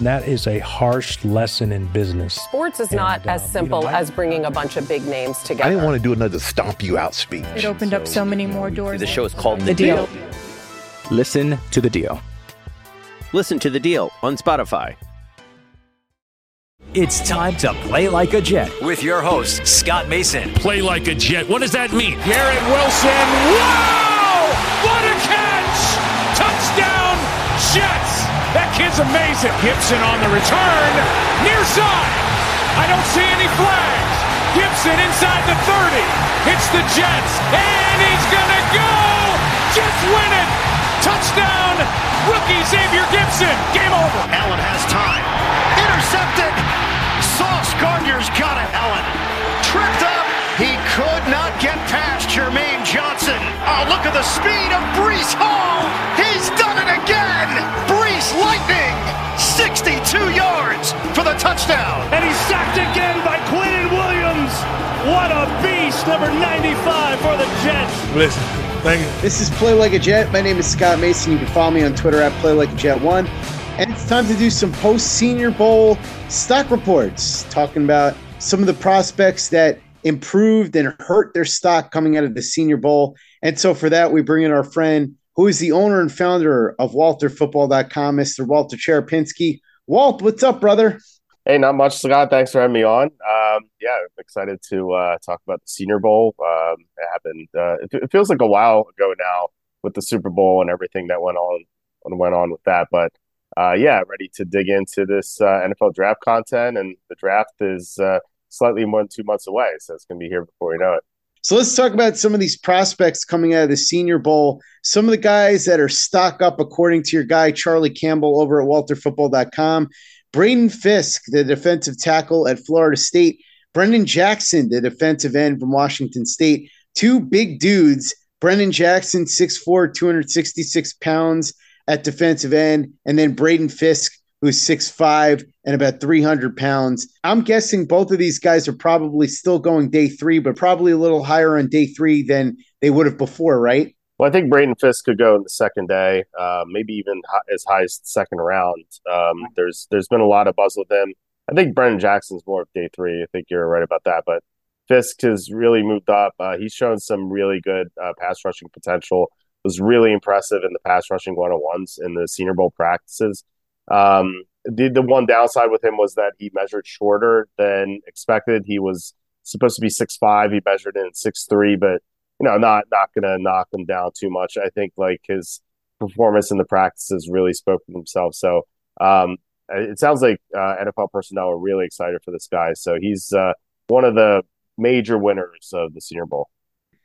That is a harsh lesson in business. Sports is and, not as uh, simple you know, as bringing a bunch of big names together. I didn't want to do another stomp you out speech. It opened so, up so many more doors. The show is called The, the deal. deal. Listen to the deal. Listen to the deal on Spotify. It's time to play like a Jet with your host, Scott Mason. Play like a Jet. What does that mean? Garrett Wilson. Wow! What a catch! Touchdown, Jets! Kid's amazing. Gipson on the return. Near side. I don't see any flags. Gipson inside the 30. Hits the Jets. And he's going to go. Jets win it. Touchdown. Rookie Xavier Gipson. Game over. Allen has time. Intercepted. Sauce Gardner's got it. Allen tripped up. He could not get past Jermaine Johnson. Oh, look at the speed of Breece Hall. He's done it again. Breece Lightning, 62 yards for the touchdown. And he's sacked again by Quinnen Williams. What a beast, number 95 for the Jets. Listen, thank you. This is Play Like a Jet. My name is Scott Mason. You can follow me on Twitter at Play Like a Jet One. And it's time to do some post Senior Bowl stock reports, talking about some of the prospects that improved and hurt their stock coming out of the Senior Bowl. And so for that, we bring in our friend who is the owner and founder of WalterFootball.com, Mr. Walter Cherepinsky. Walt, what's up, brother? Hey, not much, Scott. Thanks for having me on. Um, yeah, I'm excited to uh, talk about the Senior Bowl. Um, it happened. Uh, it, it, feels like a while ago now with the Super Bowl and everything that went on and went on with that. But uh, yeah, ready to dig into this uh, NFL draft content, and the draft is uh, slightly more than two months away. So it's going to be here before we know it. So let's talk about some of these prospects coming out of the Senior Bowl. Some of the guys that are stock up, according to your guy, Charlie Campbell, over at walterfootball.com. Braden Fiske, the defensive tackle at Florida State. Brennan Jackson, the defensive end from Washington State. Two big dudes. Brennan Jackson, 6'4, 266 pounds at defensive end. And then Braden Fiske, who's 6'5 and about 300 pounds. I'm guessing both of these guys are probably still going day three, but probably a little higher on day three than they would have before, right? Well, I think Braden Fiske could go in the second day, uh, maybe even as high as second round. Um, there's there's been a lot of buzz with him. I think Brennan Jackson's more of day three. I think you're right about that. But Fiske has really moved up. Uh, he's shown some really good uh, pass rushing potential. Was really impressive in the pass rushing one on ones in the Senior Bowl practices. Um, the the one downside with him was that he measured shorter than expected. He was supposed to be six five. He measured in six three, but you know, not not gonna knock him down too much. I think like his performance in the practices really spoke for himself. So um, it sounds like uh, NFL personnel are really excited for this guy. So he's uh, one of the major winners of the Senior Bowl.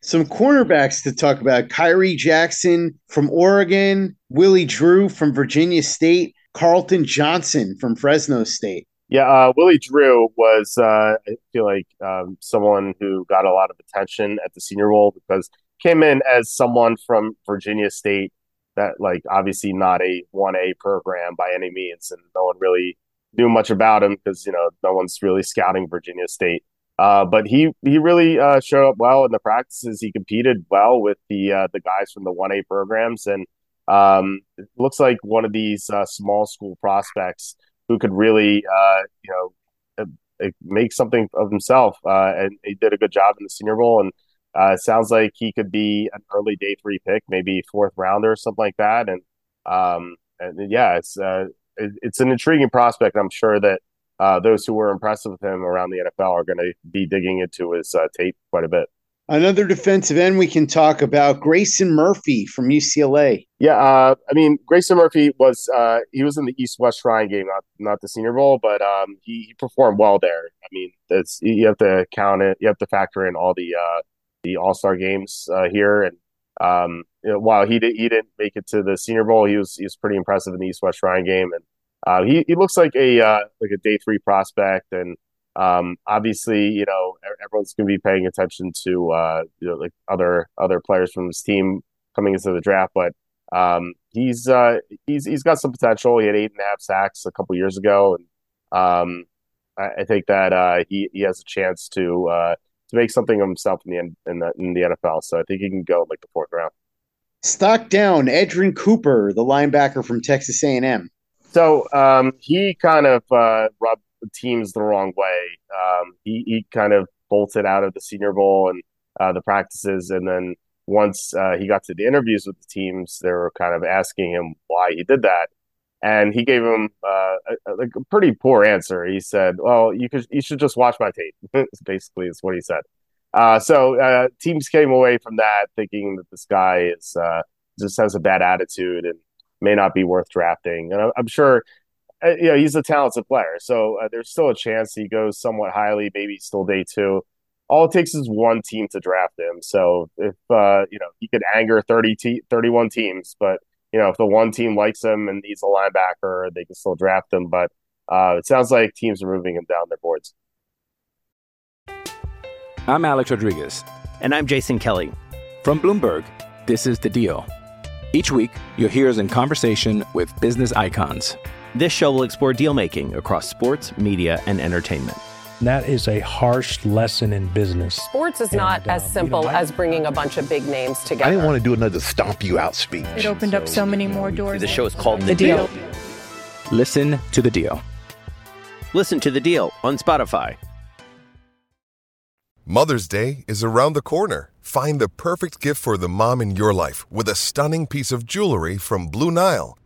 Some cornerbacks to talk about: Khyree Jackson from Oregon, Willie Drew from Virginia State, Carlton Johnson from Fresno State. Yeah, uh, Willie Drew was, uh, I feel like, um, someone who got a lot of attention at the Senior Bowl because came in as someone from Virginia State that, like, obviously not a 1A program by any means. And no one really knew much about him because, you know, no one's really scouting Virginia State. Uh, but he he really uh, showed up well in the practices. He competed well with the uh, the guys from the 1A programs. And um, looks like one of these uh, small school prospects who could really, uh, you know, uh, make something of himself. Uh, and he did a good job in the Senior Bowl, and uh, it sounds like he could be an early day three pick, maybe fourth rounder or something like that. And um, and yeah, it's uh, it, it's an intriguing prospect. I'm sure that those who were impressed with him around the NFL are going to be digging into his tape quite a bit. Another defensive end we can talk about, Grayson Murphy from UCLA. Yeah, uh, I mean Grayson Murphy was uh, he was in the East West Shrine game, not not the Senior Bowl, but um, he, he, performed well there. I mean, you have to count it, you have to factor in all the uh, the All Star games uh, here, and um, you know, while he did he didn't make it to the Senior Bowl, he was he was pretty impressive in the East West Shrine game, and uh, he he looks like a uh, like a day three prospect, and um, obviously, you know, everyone's going to be paying attention to uh, you know, like other other players from his team coming into the draft, but um, he's uh, he's he's got some potential. He had eight and a half sacks a couple years ago, and um, I, I, think that uh, he he has a chance to uh, to make something of himself in the in the in the NFL. So I think he can go like the fourth round. Stock down, Edgerrin Cooper, the linebacker from Texas A and M. So um, he kind of uh, rubbed teams the wrong way. Um, he, he kind of bolted out of the Senior Bowl and uh, the practices, and then once uh, he got to the interviews with the teams, they were kind of asking him why he did that, and he gave him uh, a, a, pretty poor answer. He said, "Well, you could you should just watch my tape." Basically, is what he said. Uh, so uh, teams came away from that thinking that this guy is uh, just has a bad attitude and may not be worth drafting. And I'm sure uh, you know, he's a talented player. So uh, there's still a chance he goes somewhat highly, maybe still day two. All it takes is one team to draft him. So if, uh, you know, he could anger 30 te- 31 teams, but, you know, if the one team likes him and he's a linebacker, they can still draft him. But uh, it sounds like teams are moving him down their boards. I'm Alex Rodriguez. And I'm Jason Kelly. From Bloomberg, this is The Deal. Each week, you'll hear us in conversation with business icons. This show will explore deal making across sports, media, and entertainment. That is a harsh lesson in business. Sports is and, not as um, simple you know, as bringing a bunch of big names together. I didn't want to do another stomp you out speech. It opened so, up so many more doors. The show is called The, the deal. deal. Listen to the deal. Listen to the deal on Spotify. Mother's Day is around the corner. Find the perfect gift for the mom in your life with a stunning piece of jewelry from Blue Nile.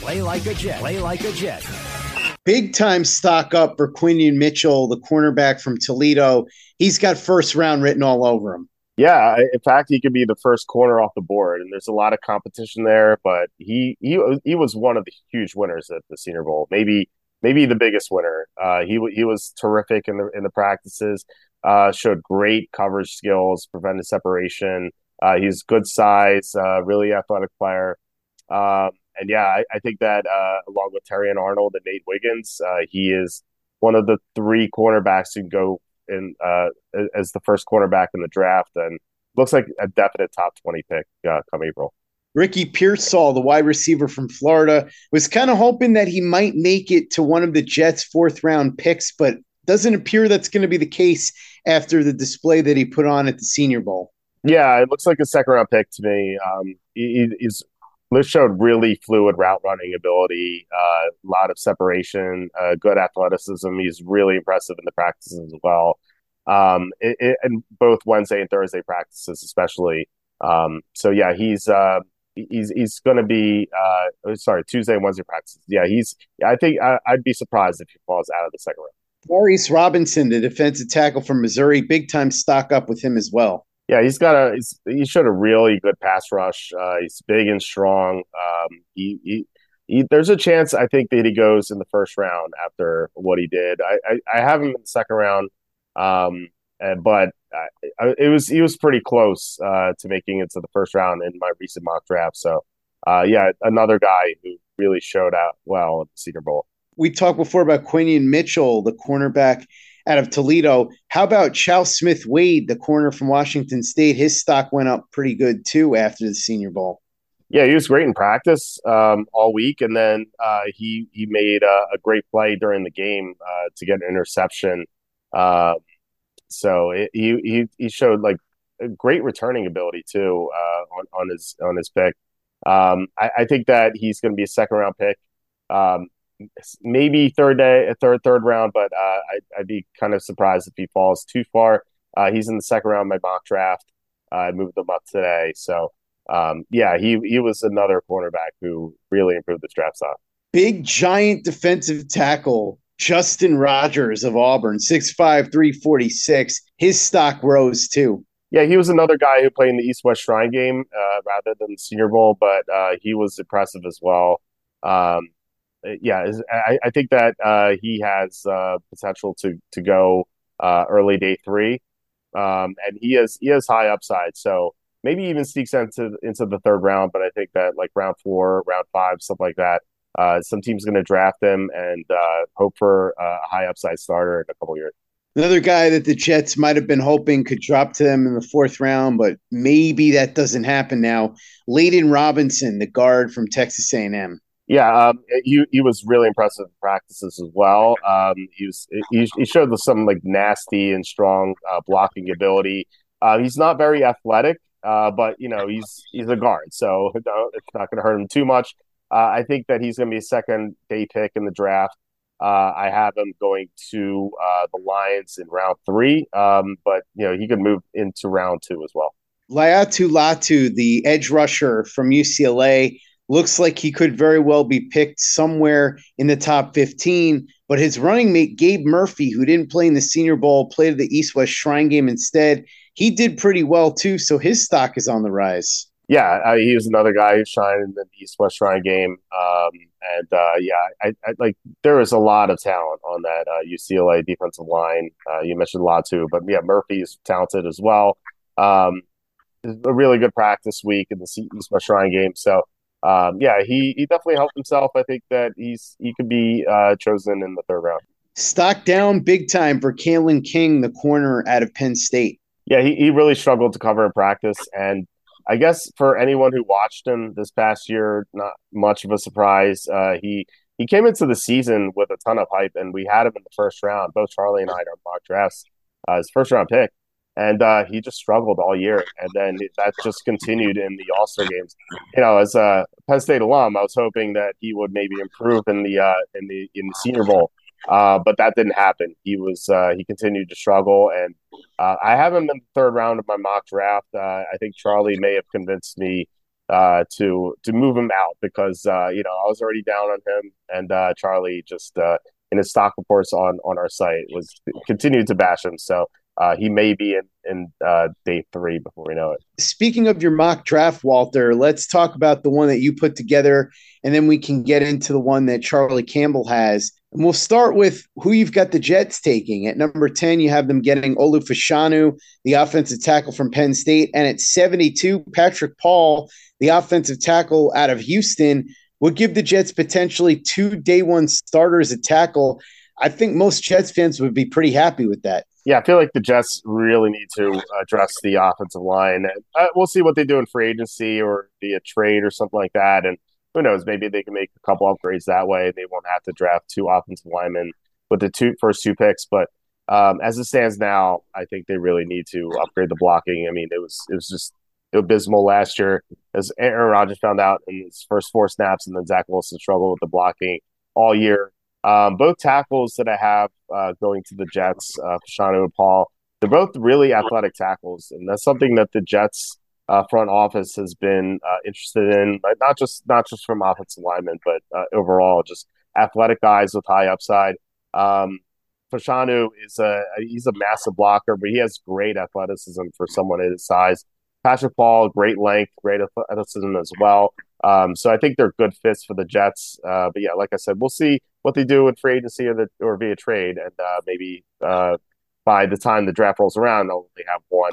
Play like a Jet. Play like a Jet. Big time stock up for Quinyon Mitchell, the cornerback from Toledo. He's got first round written all over him. Yeah, in fact, he could be the first corner off the board, and there's a lot of competition there. But he he he was one of the huge winners at the Senior Bowl, maybe maybe the biggest winner. Uh, he he was terrific in the in the practices. Uh, showed great coverage skills, prevented separation. Uh, he's good size, uh, really athletic player. Um, and yeah, I, I think that uh, along with Terrion Arnold and Nate Wiggins, uh, he is one of the three cornerbacks who go in uh, as the first cornerback in the draft, and looks like a definite top twenty pick uh, come April. Ricky Pearsall, the wide receiver from Florida, was kind of hoping that he might make it to one of the Jets' fourth round picks, but doesn't appear that's going to be the case after the display that he put on at the Senior Bowl. Yeah, it looks like a second round pick to me. Um, he, he's Liz showed really fluid route running ability, a uh, lot of separation, uh, good athleticism. He's really impressive in the practices as well. Um, it, it, and both Wednesday and Thursday practices, especially. Um, so yeah, he's uh, he's he's going to be uh, sorry Tuesday and Wednesday practices. Yeah, he's. I think I, would be surprised if he falls out of the second round. Darius Robinson, the defensive tackle from Missouri, big time stock up with him as well. Yeah, he's got a he's, he showed a really good pass rush. Uh, he's big and strong. Um, he, he, he, there's a chance I think that he goes in the first round after what he did. I I, I have him in the second round, um, and, but I, it was he was pretty close uh, to making it to the first round in my recent mock draft. So uh, yeah, another guy who really showed out well at the Senior Bowl. We talked before about Quinyon Mitchell, the cornerback out of Toledo. How about Chau Smith Wade, the corner from Washington State? His stock went up pretty good too after the Senior Bowl. Yeah, he was great in practice um, all week, and then uh, he he made a, a, great play during the game uh, to get an interception. Uh, so it, he he he showed like a great returning ability too uh, on on his on his pick. Um, I, I, think that he's going to be a second round pick. Um, maybe third day, a third third round, but uh, I, would be kind of surprised if he falls too far. Uh, he's in the second round of my mock draft. Uh, I moved him up today, so um, yeah, he he was another cornerback who really improved this draft stock. Big giant defensive tackle Justin Rogers of Auburn, 6'5", 346. His stock rose too. Yeah, he was another guy who played in the East West Shrine game uh, rather than the Senior Bowl, but uh, he was impressive as well. Um, yeah, I, I, think that uh, he has uh, potential to to go uh, early day three, um, and he has he has high upside. So maybe even sneaks into into the third round. But I think that like round four, round five, stuff like that. Uh, some team's going to draft him and uh, hope for a high upside starter in a couple years. Another guy that the Jets might have been hoping could drop to them in the fourth round, but maybe that doesn't happen now. Layden Robinson, the guard from Texas A&M. Yeah, um, he he was really impressive in practices as well. Um, he was he, he showed some like nasty and strong uh, blocking ability. Uh, he's not very athletic, uh, but you know he's he's a guard, so it's not going to hurt him too much. Uh, I think that he's going to be a second day pick in the draft. Uh, I have him going to uh, the Lions in round three, um, but you know he could move into round two as well. Laiatu Latu, the edge rusher from UCLA, looks like he could very well be picked somewhere in the top 15. But his running mate, Gabe Murphy, who didn't play in the Senior Bowl, played the East West Shrine game instead. He did pretty well too, so his stock is on the rise yeah, uh, he was another guy who shined in the East West Shrine game. Um, and uh, yeah, I, I, like there is a lot of talent on that uh, UCLA defensive line. Uh, you mentioned Latu, but yeah, Murphy's talented as well. Um, a really good practice week in the East West Shrine game. So um, yeah, he he definitely helped himself. I think that he's he could be uh, chosen in the third round. Stock down big time for Kalen King, the corner out of Penn State. Yeah, he, he really struggled to cover in practice, and I guess for anyone who watched him this past year, not much of a surprise. Uh, he he came into the season with a ton of hype, and we had him in the first round. Both Charlie and I are mock drafts, uh, his first round pick, and uh, he just struggled all year. And then that just continued in the All Star games. You know, as a Penn State alum, I was hoping that he would maybe improve in the uh, in the in the Senior Bowl. Uh, but that didn't happen. He was uh, he continued to struggle, and uh, I have him in the third round of my mock draft. Uh, I think Charlie may have convinced me uh, to to move him out because uh, you know I was already down on him, and Charlie just in his stock reports on on our site was continued to bash him. So uh, he may be in, in uh, day three before we know it. Speaking of your mock draft, Walter, let's talk about the one that you put together, and then we can get into the one that Charlie Campbell has. And we'll start with who you've got the Jets taking. At number 10, you have them getting Olu Fashanu, the offensive tackle from Penn State. And at 72, Patrick Paul, the offensive tackle out of Houston, would give the Jets potentially two day one starters at tackle. I think most Jets fans would be pretty happy with that. Yeah, I feel like the Jets really need to address the offensive line. Uh, we'll see what they do in free agency or via trade or something like that. And who knows? Maybe they can make a couple upgrades that way. They won't have to draft two offensive linemen with the two first two picks. But um, as it stands now, I think they really need to upgrade the blocking. I mean, it was it was just abysmal last year, as Aaron Rodgers found out in his first four snaps, and then Zach Wilson struggled with the blocking all year. Um, both tackles that I have uh, going to the Jets, uh, Fashanu and Paul, they're both really athletic tackles, and that's something that the Jets uh, front office has been uh, interested in, not just not just from offensive linemen, but uh, overall, just athletic guys with high upside. Um, Fashanu is a he's a massive blocker, but he has great athleticism for someone his size. Patrick Paul, great length, great athleticism as well. Um, so I think they're good fits for the Jets. Uh, but yeah, like I said, we'll see what they do with free agency or, the, or via trade, and uh, maybe uh, by the time the draft rolls around, they'll only have one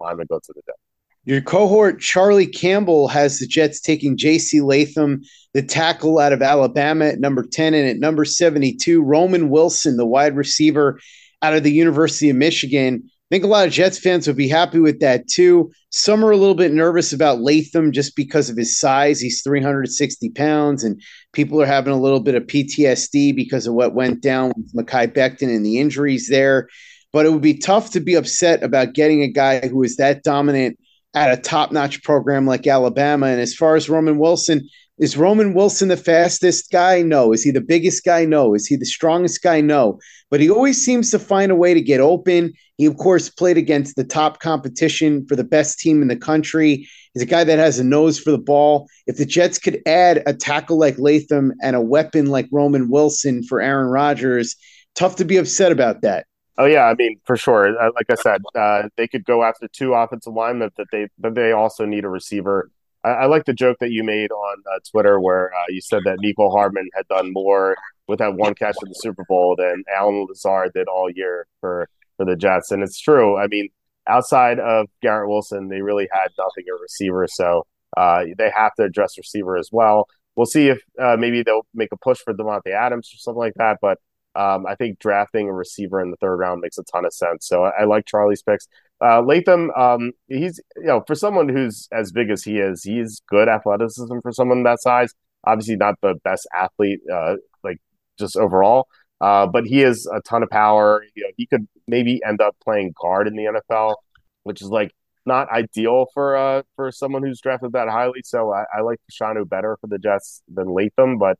lineman go to the Jets. Your cohort, Charlie Campbell, has the Jets taking J.C. Latham, the tackle out of Alabama at number 10, and at number 72, Roman Wilson, the wide receiver out of the University of Michigan. I think a lot of Jets fans would be happy with that too. Some are a little bit nervous about Latham just because of his size. He's 360 pounds, and people are having a little bit of PTSD because of what went down with Mekhi Becton and the injuries there. But it would be tough to be upset about getting a guy who is that dominant at a top notch program like Alabama. And as far as Roman Wilson, is Roman Wilson the fastest guy? No. Is he the biggest guy? No. Is he the strongest guy? No. But he always seems to find a way to get open. He, of course, played against the top competition for the best team in the country. He's a guy that has a nose for the ball. If the Jets could add a tackle like Latham and a weapon like Roman Wilson for Aaron Rodgers, tough to be upset about that. Oh yeah, I mean for sure. Uh, like I said, uh, they could go after two offensive linemen, but they but they also need a receiver. I, I like the joke that you made on uh, Twitter where uh, you said that Mecole Hardman had done more with that one catch in the Super Bowl than Allen Lazard did all year for for the Jets, and it's true. I mean, outside of Garrett Wilson, they really had nothing at receiver, so uh, they have to address receiver as well. We'll see if uh, maybe they'll make a push for Davante Adams or something like that, but um, I think drafting a receiver in the third round makes a ton of sense. So I, I like Charlie's picks. Uh, Latham, um, he's you know for someone who's as big as he is, he's good athleticism for someone that size. Obviously, not the best athlete, uh, like just overall, uh, but he has a ton of power. You know, he could maybe end up playing guard in the NFL, which is like not ideal for uh for someone who's drafted that highly. So I, I like Fashanu better for the Jets than Latham, but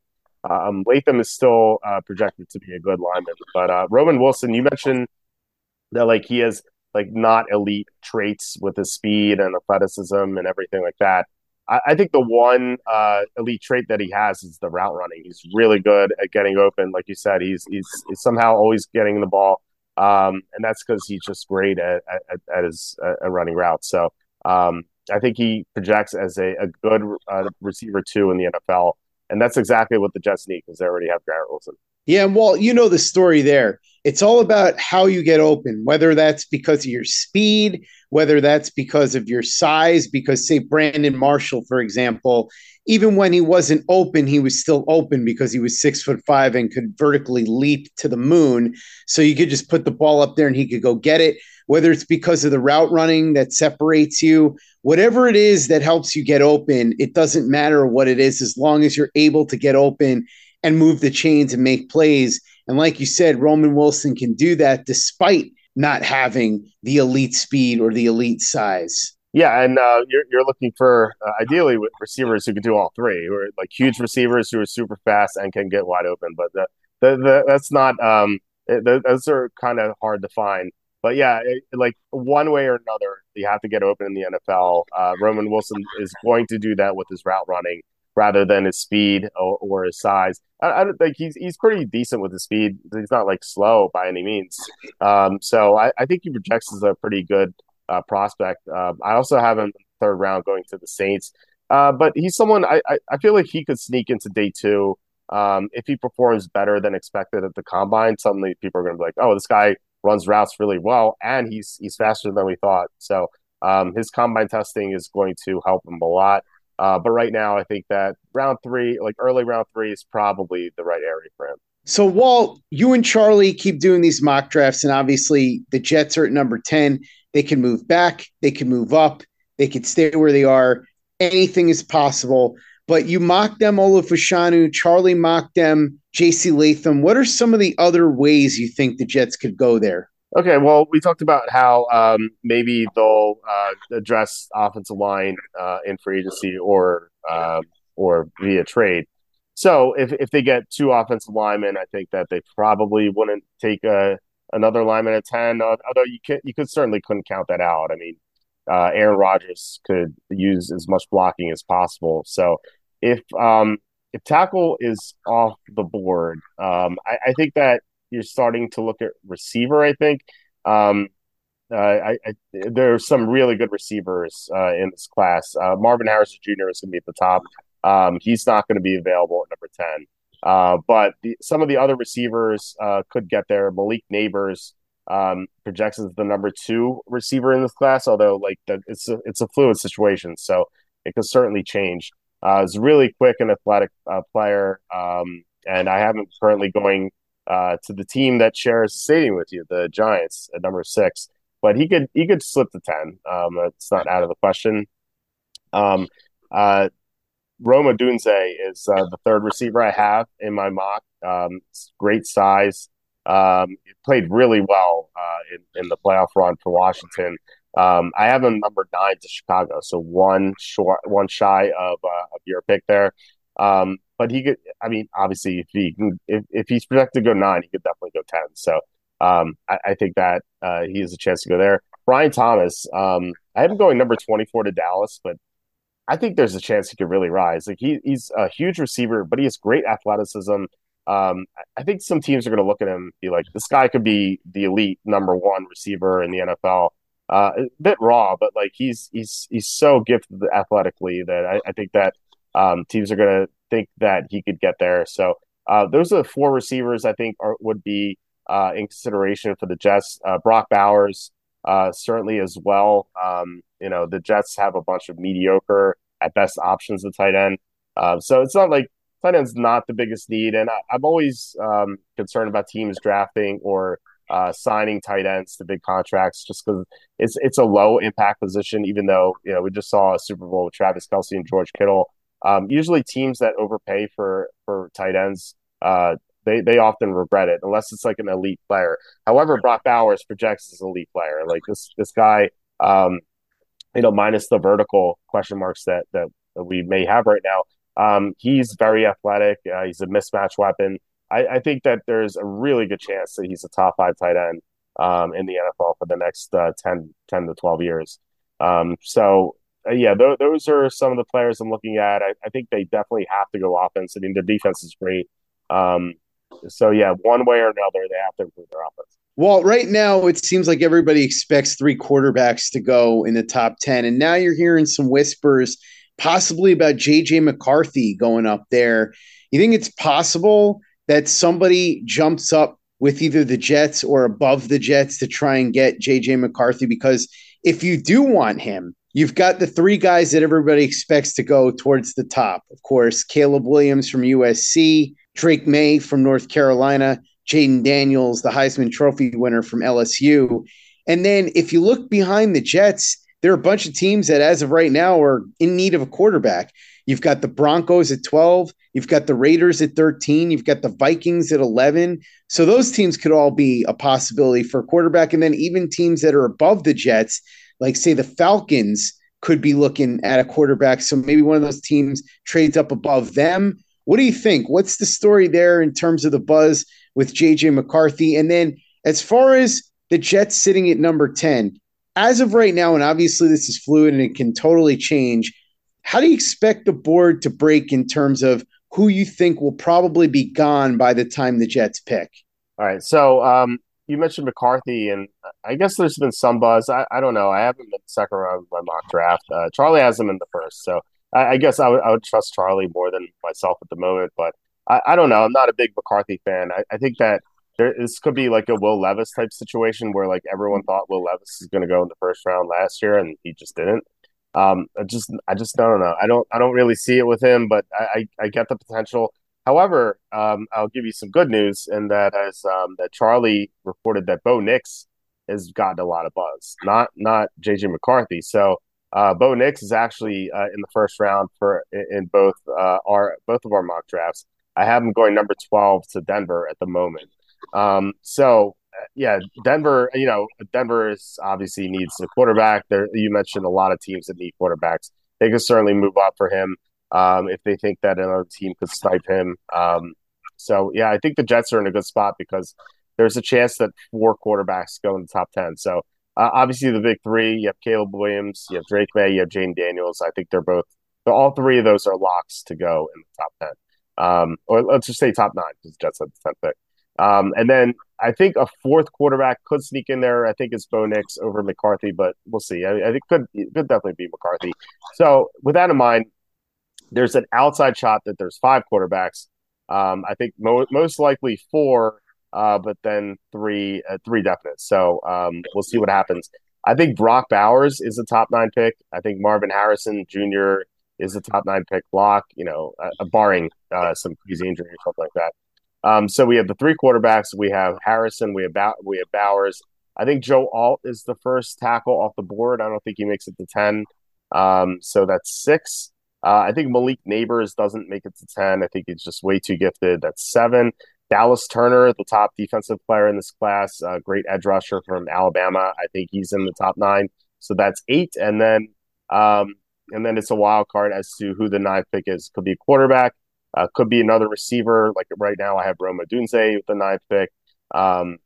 um, Latham is still uh, projected to be a good lineman, but uh, Roman Wilson, you mentioned that like he has like not elite traits with his speed and athleticism and everything like that. I, I think the one uh, elite trait that he has is the route running. He's really good at getting open, like you said. He's he's, he's somehow always getting the ball, um, and that's because he's just great at at, at his uh, running routes. So um, I think he projects as a, a good uh, receiver too in the NFL. And that's exactly what the Jets need because they already have Garrett Wilson. Yeah, and well, you know the story there. It's all about how you get open, whether that's because of your speed, whether that's because of your size. Because, say, Brandon Marshall, for example, even when he wasn't open, he was still open because he was six foot five and could vertically leap to the moon. So you could just put the ball up there and he could go get it whether it's because of the route running that separates you, whatever it is that helps you get open, it doesn't matter what it is as long as you're able to get open and move the chains and make plays. And like you said, Roman Wilson can do that despite not having the elite speed or the elite size. Yeah, and uh, you're you're looking for uh, ideally with receivers who can do all three, are like huge receivers who are super fast and can get wide open. But the, the, the that's not um, it, those are kind of hard to find. But yeah, it, like one way or another, you have to get open in the NFL. Uh, Roman Wilson is going to do that with his route running rather than his speed or, or his size. I, I, don't think he's he's pretty decent with his speed. He's not like slow by any means. Um, so I, I, think he projects as a pretty good uh, prospect. Um, I also have him third round going to the Saints. Uh, but he's someone I, I, feel like he could sneak into day two. Um, if he performs better than expected at the combine, suddenly people are going to be like, "Oh, this guy runs routes really well, and he's he's faster than we thought. So um, his combine testing is going to help him a lot. Uh, but right now, I think that round three, like early round three, is probably the right area for him. So, Walt, you and Charlie keep doing these mock drafts, and obviously the Jets are at number 10. They can move back, they can move up, they can stay where they are. Anything is possible but you mocked them Olu Fashanu, Charlie mocked them, JC Latham. What are some of the other ways you think the Jets could go there? Okay, well, we talked about how um, maybe they'll uh, address offensive line uh, in free agency or uh, or via trade. So if, if they get two offensive linemen, I think that they probably wouldn't take a, another lineman at ten. Although you can you could certainly couldn't count that out. I mean, uh, Aaron Rodgers could use as much blocking as possible. So if um, if tackle is off the board, um, I, I, think that you're starting to look at receiver. I think um, uh, I, I, there are some really good receivers uh, in this class. Uh, Marvin Harrison Jr. is going to be at the top. Um, he's not going to be available at number ten. Uh, but the, some of the other receivers uh, could get there. Malik Nabers um, projects as the number two receiver in this class, although like the, it's a, it's a fluid situation, so it could certainly change. Uh, he's really quick and athletic uh, player, um, and I haven't currently going uh, to the team that shares the stadium with you, the Giants, at number six. But he could he could slip to ten. Um, it's not out of the question. Um, uh, Rome Odunze is uh, the third receiver I have in my mock. Um, great size. Um, played really well uh, in, in the playoff run for Washington. Um, I have him number nine to Chicago, so one short, one shy of uh, of your pick there. Um, but he could, I mean, obviously, if he if, if he's projected to go nine, he could definitely go ten. So um, I, I, think that uh, he has a chance to go there. Brian Thomas, um, I have him going number twenty four to Dallas, but I think there's a chance he could really rise. Like he, he's a huge receiver, but he has great athleticism. Um, I think some teams are going to look at him and be like, this guy could be the elite number one receiver in the NFL. Uh, a bit raw, but like he's he's he's so gifted athletically that I, I think that um, teams are going to think that he could get there. So uh, those are the four receivers I think are, would be uh, in consideration for the Jets. Uh, Brock Bowers uh, certainly as well. Um, you know the Jets have a bunch of mediocre at best options at tight end, uh, so it's not like tight end's not the biggest need. And I, am always um, concerned about teams drafting or uh, signing tight ends to big contracts just because it's it's a low impact position. Even though you know we just saw a Super Bowl with Travis Kelce and George Kittle. Um, usually, teams that overpay for for tight ends, uh, they they often regret it unless it's like an elite player. However, Brock Bowers projects as an elite player. Like this this guy, um, you know, minus the vertical question marks that that, that we may have right now. Um, he's very athletic. Uh, he's a mismatch weapon. I, I, think that there's a really good chance that he's a top five tight end um, in the NFL for the next uh, 10, 10 to 12 years. Um, so, uh, yeah, th- those are some of the players I'm looking at. I, I, think they definitely have to go offense. I mean, their defense is great. Um, so, yeah, one way or another, they have to improve their offense. Well, right now it seems like everybody expects three quarterbacks to go in the top 10. And now you're hearing some whispers possibly about JJ McCarthy going up there. You think it's possible that somebody jumps up with either the Jets or above the Jets to try and get JJ McCarthy? Because if you do want him, you've got the three guys that everybody expects to go towards the top. Of course, Caleb Williams from USC, Drake Maye from North Carolina, Jayden Daniels, the Heisman Trophy winner from LSU. And then if you look behind the Jets, there are a bunch of teams that, as of right now, are in need of a quarterback. You've got the Broncos at 12. You've got the Raiders at 13. You've got the Vikings at 11. So those teams could all be a possibility for a quarterback. And then even teams that are above the Jets, like, say, the Falcons, could be looking at a quarterback. So maybe one of those teams trades up above them. What do you think? What's the story there in terms of the buzz with JJ McCarthy? And then as far as the Jets sitting at number 10, as of right now, and obviously this is fluid and it can totally change, how do you expect the board to break in terms of who you think will probably be gone by the time the Jets pick? All right. So um, you mentioned McCarthy, and I guess there's been some buzz. I, I don't know. I haven't been second round my mock draft. Uh, Charlie has him in the first. So I, I guess I would, I would trust Charlie more than myself at the moment. But I, I don't know. I'm not a big McCarthy fan. I, I think that there, this could be like a Will Levis type situation where like everyone thought Will Levis is going to go in the first round last year and he just didn't. Um, I just I just don't know. I don't I don't really see it with him, but I I, I get the potential. However, um, I'll give you some good news, and that as um, that Charlie reported that Bo Nix has gotten a lot of buzz, not not JJ McCarthy. So uh, Bo Nix is actually uh, in the first round for in both uh, our both of our mock drafts. I have him going number twelve to Denver at the moment. Um, so yeah, Denver, you know, Denver is obviously needs a quarterback. There, you mentioned a lot of teams that need quarterbacks. They could certainly move up for him um, if they think that another team could snipe him. Um, so yeah, I think the Jets are in a good spot because there's a chance that four quarterbacks go in the top ten. So uh, obviously the big three, you have Caleb Williams, you have Drake Maye, you have Jayden Daniels. I think they're both, all three of those are locks to go in the top ten. Um, or let's just say top nine because Jets have the tenth pick. Um, and then I think a fourth quarterback could sneak in there. I think it's Bo Nix over McCarthy, but we'll see. I, I think could it could definitely be McCarthy. So with that in mind, there's an outside shot that there's five quarterbacks. Um, I think mo- most likely four, uh, but then three uh, three definite. So um, we'll see what happens. I think Brock Bowers is a top nine pick. I think Marvin Harrison Jr. is a top nine pick block. You know, uh, barring uh, some crazy injury or something like that. Um, so we have the three quarterbacks. We have Harrison. We have ba- we have Bowers. I think Joe Alt is the first tackle off the board. I don't think he makes it to ten. Um, so that's six. Uh, I think Malik Nabers doesn't make it to ten. I think he's just way too gifted. That's seven. Dallas Turner, the top defensive player in this class, great edge rusher from Alabama. I think he's in the top nine. So that's eight, and then um, and then it's a wild card as to who the ninth pick is. Could be a quarterback, uh, could be another receiver. Like right now, I have Rome Odunze with the ninth pick. Um,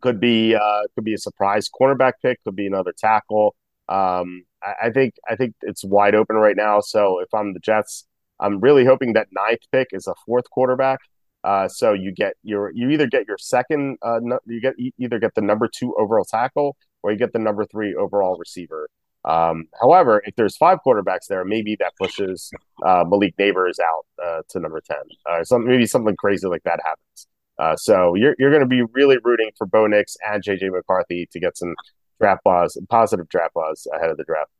could be uh, could be a surprise cornerback pick. Could be another tackle. Um, I, I, think I think it's wide open right now. So if I'm the Jets, I'm really hoping that ninth pick is a fourth quarterback. Uh, so you get your you either get your second uh, no, you get you either get the number two overall tackle or you get the number three overall receiver. Um, however, if there's five quarterbacks there, maybe that pushes uh, Malik Nabers out uh, to number ten. Uh, some maybe something crazy like that happens. Uh, so you're you're going to be really rooting for Bo Nix and JJ McCarthy to get some draft laws, positive draft laws ahead of the draft.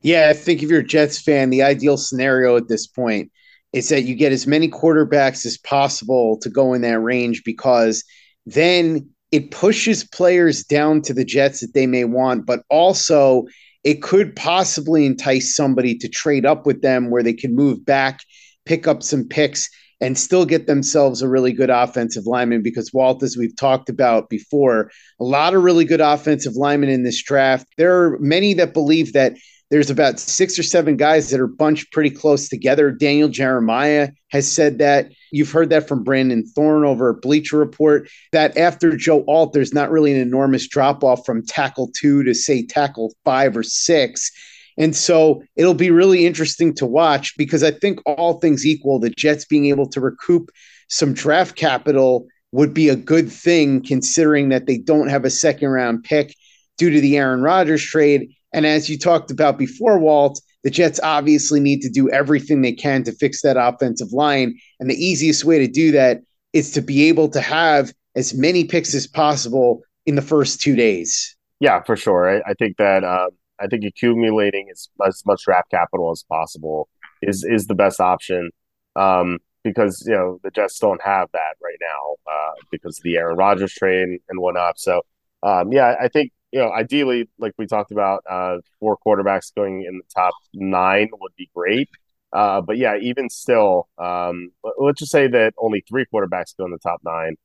Yeah, I think if you're a Jets fan, the ideal scenario at this point is that you get as many quarterbacks as possible to go in that range because then it pushes players down to the Jets that they may want, but also it could possibly entice somebody to trade up with them where they can move back, pick up some picks, and still get themselves a really good offensive lineman. Because, Walt, as we've talked about before, a lot of really good offensive linemen in this draft. There are many that believe that there's about six or seven guys that are bunched pretty close together. Daniel Jeremiah has said that. You've heard that from Brandon Thorn over at Bleacher Report that after Joe Alt, there's not really an enormous drop off from tackle two to say tackle five or six. And so it'll be really interesting to watch because I think all things equal, the Jets being able to recoup some draft capital would be a good thing considering that they don't have a second round pick due to the Aaron Rodgers trade and as you talked about before, Walt, the Jets obviously need to do everything they can to fix that offensive line. And the easiest way to do that is to be able to have as many picks as possible in the first two days. Yeah, for sure. I, I think that uh, I think accumulating as, as much draft capital as possible is is the best option um, because you know the Jets don't have that right now uh, because of the Aaron Rodgers trade and whatnot. So um, yeah, I think you know, ideally, like we talked about, uh, four quarterbacks going in the top nine would be great. Uh, but yeah, even still, um, let's just say that only three quarterbacks go in the top nine.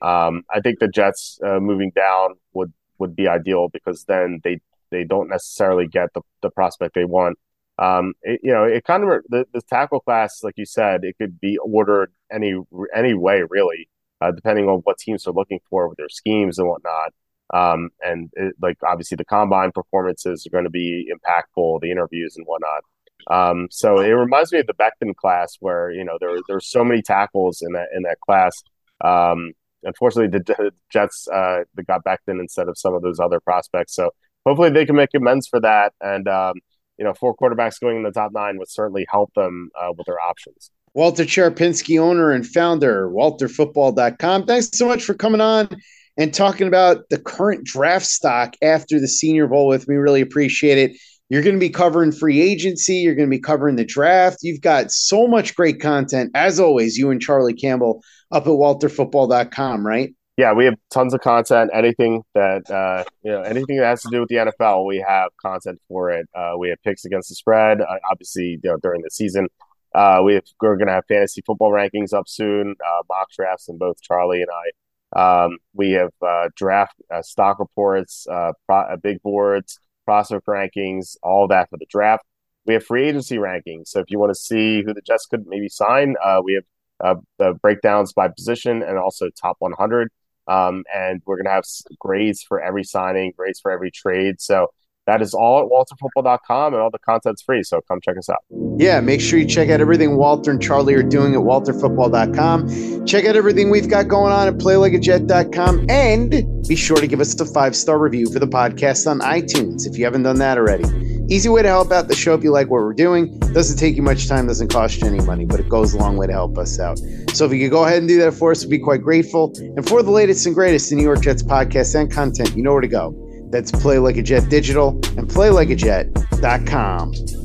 Um, I think the Jets uh, moving down would would be ideal because then they they don't necessarily get the, the prospect they want. Um, it, you know, it kind of the, the tackle class, like you said, it could be ordered any any way really, uh, depending on what teams are looking for with their schemes and whatnot. Um, and it, like obviously the combine performances are going to be impactful, the interviews and whatnot. Um, so it reminds me of the Becton class where you know there there's so many tackles in that in that class. Um, unfortunately, the, Jets uh, got Becton instead of some of those other prospects. So hopefully they can make amends for that. And um, you know, four quarterbacks going in the top nine would certainly help them uh, with their options. Walter Cherepinsky, owner and founder, WalterFootball.com. Thanks so much for coming on and talking about the current draft stock after the Senior Bowl with me. Really appreciate it. You're going to be covering free agency. You're going to be covering the draft. You've got so much great content, as always, you and Charlie Campbell up at walterfootball.com, right? Yeah, we have tons of content. Anything that, uh, you know, anything that has to do with the NFL, we have content for it. Uh, we have picks against the spread, uh, obviously, you know, during the season. Uh, we have, we're going to have fantasy football rankings up soon, uh, mock drafts, and both Charlie and I um, we have uh, draft uh, stock reports, uh, pro- uh, big boards, prospect rankings, all that for the draft. We have free agency rankings. So if you want to see who the Jets could maybe sign, uh, we have uh, the breakdowns by position and also top 100. Um, and we're going to have grades for every signing, grades for every trade. So that is all at walterfootball.com and all the content's free. So come check us out. Yeah, make sure you check out everything Walter and Charlie are doing at walterfootball.com. Check out everything we've got going on at playlikeajet.com and be sure to give us a five star review for the podcast on iTunes if you haven't done that already. Easy way to help out the show if you like what we're doing. Doesn't take you much time, doesn't cost you any money, but it goes a long way to help us out. So if you could go ahead and do that for us, we'd be quite grateful. And for the latest and greatest in New York Jets podcasts and content, you know where to go. That's Play Like a Jet Digital and PlayLikeAJet.com.